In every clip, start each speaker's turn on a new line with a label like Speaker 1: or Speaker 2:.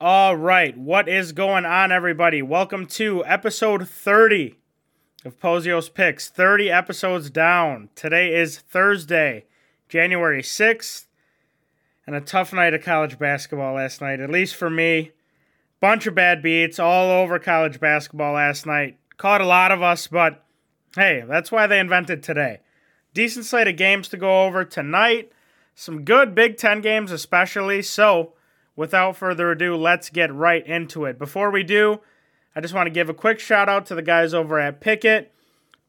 Speaker 1: All right, what is going on, everybody? Welcome to episode 30 of Pozios Picks. 30 episodes down. Today is Thursday, January 6th, and a tough night of college basketball last night, at least for me. Bunch of bad beats all over college basketball last night. Caught a lot of us, but hey, that's why they invented today. Decent slate of games to go over tonight. Some good Big Ten games, especially. So, without further ado, let's get right into it. Before we do, I just want to give a quick shout out to the guys over at Pikkit.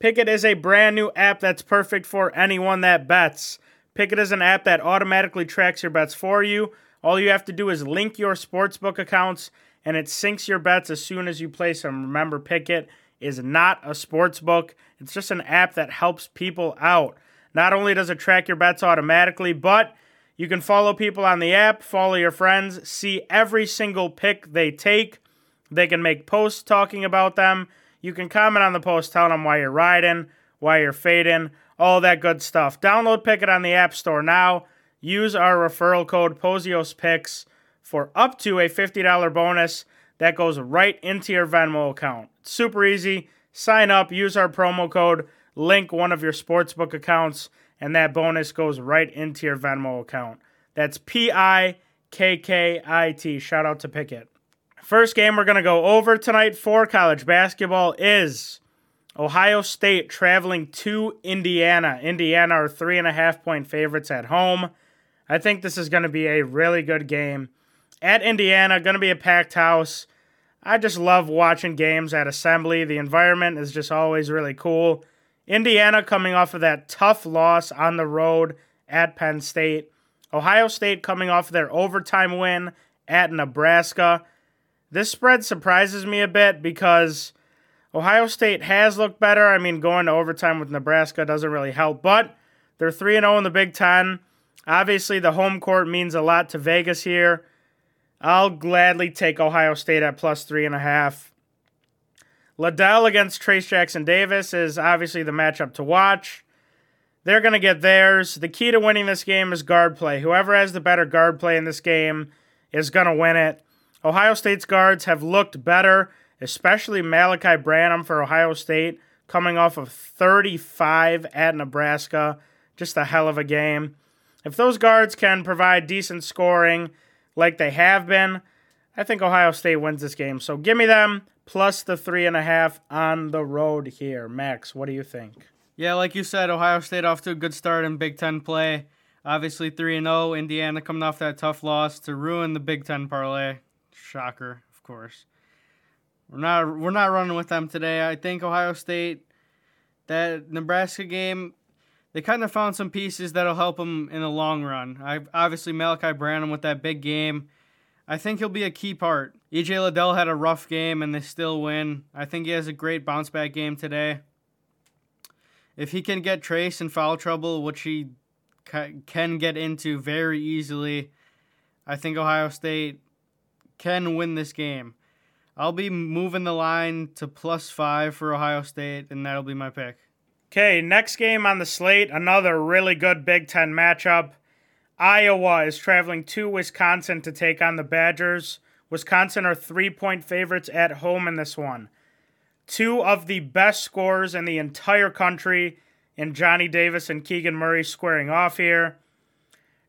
Speaker 1: Pikkit is a brand new app that's perfect for anyone that bets. Pikkit is an app that automatically tracks your bets for you. All you have to do is link your sportsbook accounts and it syncs your bets as soon as you place them. Remember, Pikkit is not a sportsbook, it's just an app that helps people out. Not only does it track your bets automatically, but you can follow people on the app, follow your friends, see every single pick they take. They can make posts talking about them. You can comment on the post telling them why you're riding, why you're fading, all that good stuff. Download Pikkit on the App Store now. Use our referral code POZIOSPICKS for up to a $50 bonus that goes right into your Venmo account. super easy. Sign up, use our promo code, link one of your sportsbook accounts, and that bonus goes right into your Venmo account. That's P I K K I T. Shout out to Pikkit. First game we're going to go over tonight for college basketball is Ohio State traveling to Indiana. Indiana are three and a half point favorites at home. I think this is going to be a really good game. At Indiana, going to be a packed house. I just love watching games at Assembly. The environment is just always really cool. Indiana coming off of that tough loss on the road at Penn State. Ohio State coming off their overtime win at Nebraska. This spread surprises me a bit because Ohio State has looked better. I mean, going to overtime with Nebraska doesn't really help, but they're 3 0 in the Big Ten. Obviously, the home court means a lot to Vegas here. I'll gladly take Ohio State at plus three and a half. Liddell against Trace Jackson Davis is obviously the matchup to watch. They're going to get theirs. The key to winning this game is guard play. Whoever has the better guard play in this game is going to win it. Ohio State's guards have looked better, especially Malachi Branham for Ohio State, coming off of 35 at Nebraska. Just a hell of a game. If those guards can provide decent scoring like they have been, I think Ohio State wins this game. So give me them plus the three and a half on the road here. Max, what do you think?
Speaker 2: Yeah, like you said, Ohio State off to a good start in Big Ten play. Obviously, 3 and 0. Indiana coming off that tough loss to ruin the Big Ten parlay. Shocker, of course. We're not we're not running with them today. I think Ohio State that Nebraska game they kind of found some pieces that'll help them in the long run. I obviously Malachi Branham with that big game. I think he'll be a key part. EJ Liddell had a rough game and they still win. I think he has a great bounce back game today. If he can get Trace in foul trouble, which he can get into very easily, I think Ohio State can win this game. I'll be moving the line to plus five for Ohio State, and that'll be my pick.
Speaker 1: Okay, next game on the slate, another really good Big Ten matchup. Iowa is traveling to Wisconsin to take on the Badgers. Wisconsin are three point favorites at home in this one. Two of the best scorers in the entire country in Johnny Davis and Keegan Murray squaring off here.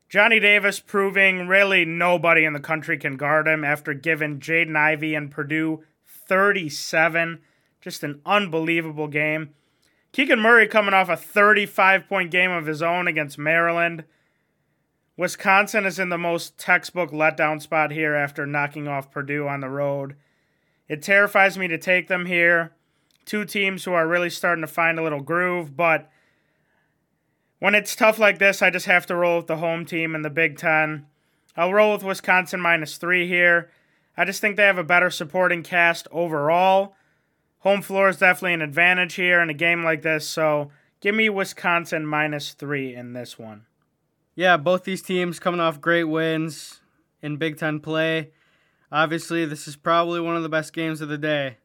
Speaker 1: Johnny Davis proving really nobody in the country can guard him after giving Jaden Ivey and Purdue 37. Just an unbelievable game. Keegan Murray coming off a 35 point game of his own against Maryland. Wisconsin is in the most textbook letdown spot here after knocking off Purdue on the road. It terrifies me to take them here. Two teams who are really starting to find a little groove, but when it's tough like this, I just have to roll with the home team in the Big Ten. I'll roll with Wisconsin minus three here. I just think they have a better supporting cast overall. Home floor is definitely an advantage here in a game like this, so give me Wisconsin minus three in this one.
Speaker 2: Yeah, both these teams coming off great wins in Big Ten play. Obviously, this is probably one of the best games of the day.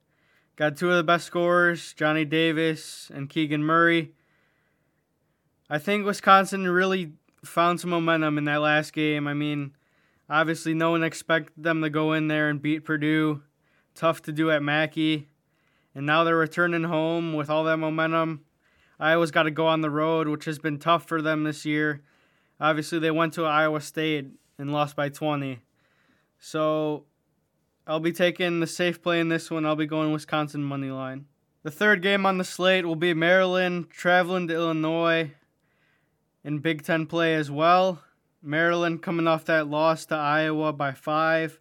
Speaker 2: Got two of the best scorers, Johnny Davis and Keegan Murray. I think Wisconsin really found some momentum in that last game. I mean, Obviously, no one expected them to go in there and beat Purdue. Tough to do at Mackey. And now they're returning home with all that momentum. Iowa's got to go on the road, which has been tough for them this year. Obviously, they went to Iowa State and lost by 20. So I'll be taking the safe play in this one. I'll be going Wisconsin money line. The third game on the slate will be Maryland traveling to Illinois in Big Ten play as well. Maryland coming off that loss to Iowa by five,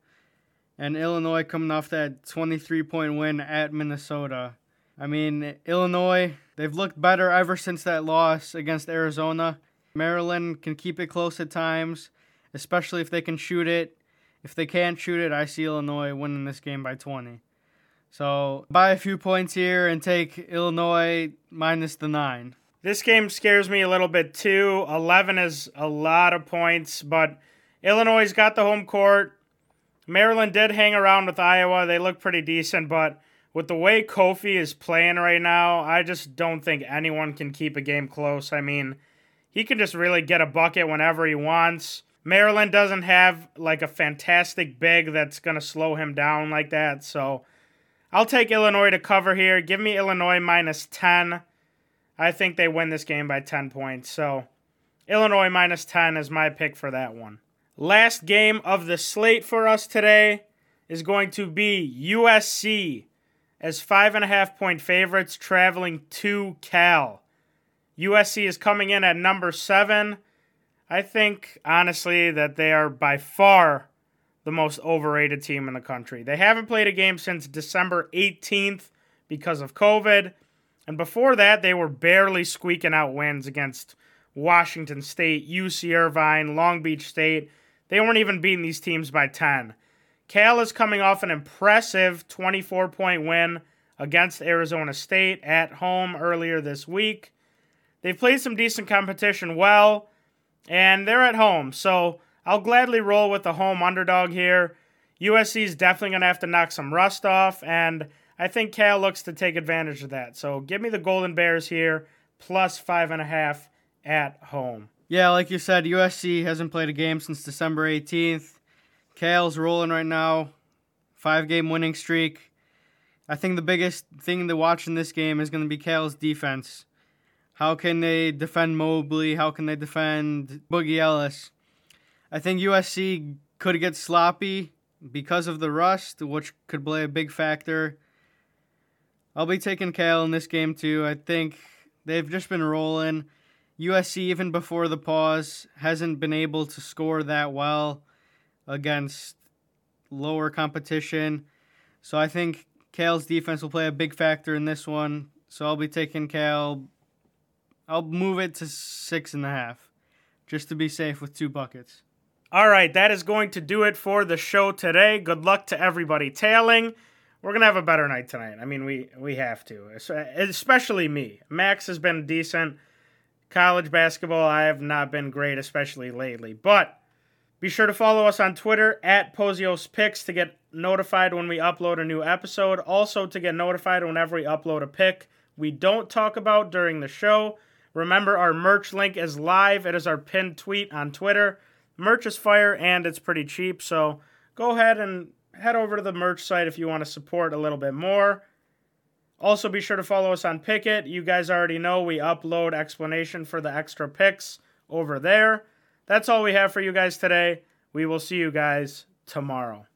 Speaker 2: and Illinois coming off that 23 point win at Minnesota. I mean, Illinois, they've looked better ever since that loss against Arizona. Maryland can keep it close at times, especially if they can shoot it. If they can't shoot it, I see Illinois winning this game by 20. So buy a few points here and take Illinois minus the nine.
Speaker 1: This game scares me a little bit too. 11 is a lot of points, but Illinois got the home court. Maryland did hang around with Iowa. They look pretty decent, but with the way Kofi is playing right now, I just don't think anyone can keep a game close. I mean, he can just really get a bucket whenever he wants. Maryland doesn't have like a fantastic big that's going to slow him down like that. So I'll take Illinois to cover here. Give me Illinois minus 10. I think they win this game by 10 points. So Illinois minus 10 is my pick for that one. Last game of the slate for us today is going to be USC as five and a half point favorites traveling to Cal. USC is coming in at number seven. I think, honestly, that they are by far the most overrated team in the country. They haven't played a game since December 18th because of COVID. And before that, they were barely squeaking out wins against Washington State, UC Irvine, Long Beach State. They weren't even beating these teams by 10. Cal is coming off an impressive 24 point win against Arizona State at home earlier this week. They've played some decent competition well, and they're at home. So I'll gladly roll with the home underdog here. USC is definitely going to have to knock some rust off, and I think Cal looks to take advantage of that. So give me the Golden Bears here, plus five and a half at home.
Speaker 2: Yeah, like you said, USC hasn't played a game since December 18th. Cal's rolling right now, five game winning streak. I think the biggest thing to watch in this game is going to be Cal's defense. How can they defend Mobley? How can they defend Boogie Ellis? I think USC could get sloppy because of the rust, which could play a big factor. I'll be taking Cal in this game too. I think they've just been rolling. USC, even before the pause, hasn't been able to score that well against lower competition. So I think Cal's defense will play a big factor in this one. So I'll be taking Cal. I'll move it to six and a half, just to be safe with two buckets.
Speaker 1: All right, that is going to do it for the show today. Good luck to everybody tailing. We're gonna have a better night tonight. I mean, we we have to, especially me. Max has been decent. College basketball, I have not been great, especially lately. But be sure to follow us on Twitter at Pozios Picks to get notified when we upload a new episode. Also, to get notified whenever we upload a pick we don't talk about during the show. Remember, our merch link is live. It is our pinned tweet on Twitter. Merch is fire and it's pretty cheap, so go ahead and head over to the merch site if you want to support a little bit more. Also, be sure to follow us on Pikkit. You guys already know we upload explanation for the extra picks over there. That's all we have for you guys today. We will see you guys tomorrow.